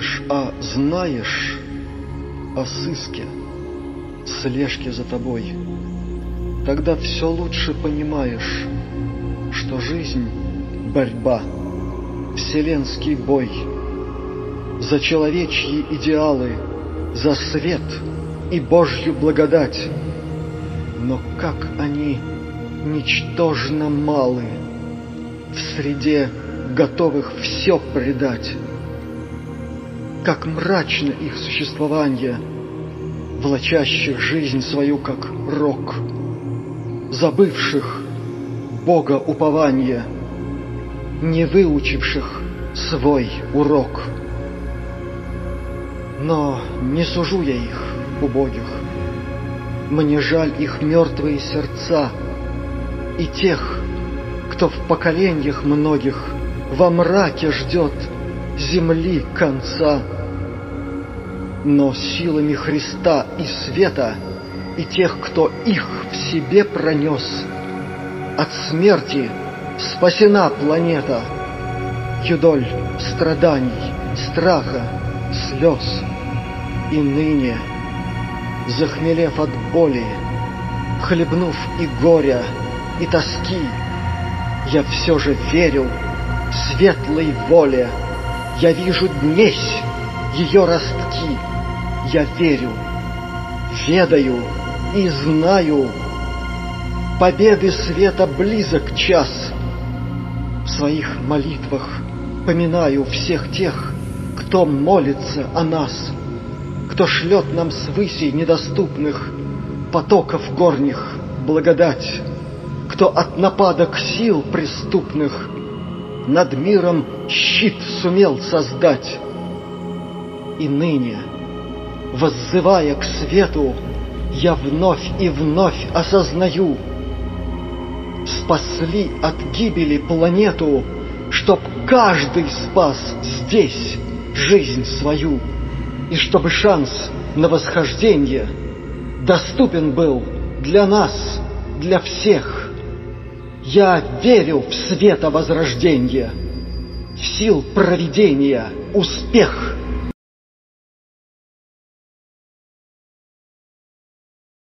веришь, а знаешь о сыске, слежке за тобой, тогда все лучше понимаешь, что жизнь — борьба, вселенский бой за человечьи идеалы, за свет и Божью благодать. Но как они ничтожно малы в среде готовых все предать. Как мрачно их существование, влачащих жизнь свою как рок, забывших Бога упования, не выучивших свой урок. Но не сужу я их, убогих, мне жаль их мертвые сердца и тех, кто в поколениях многих во мраке ждет земли конца. Но силами Христа и света и тех, кто их в себе пронес, от смерти спасена планета. Юдоль страданий, страха, слез. И ныне, захмелев от боли, хлебнув и горя, и тоски, я все же верю светлой воле. Я вижу днесь ее ростки. Я верю, ведаю и знаю, Победы света близок час. В своих молитвах поминаю всех тех, Кто молится о нас, Кто шлет нам свыси недоступных Потоков горних благодать, Кто от нападок сил преступных над миром щит сумел создать. И ныне, воззывая к свету, я вновь и вновь осознаю, спасли от гибели планету, чтоб каждый спас здесь жизнь свою, и чтобы шанс на восхождение доступен был для нас, для всех. Я верю в света возрождения, в сил провидения, успех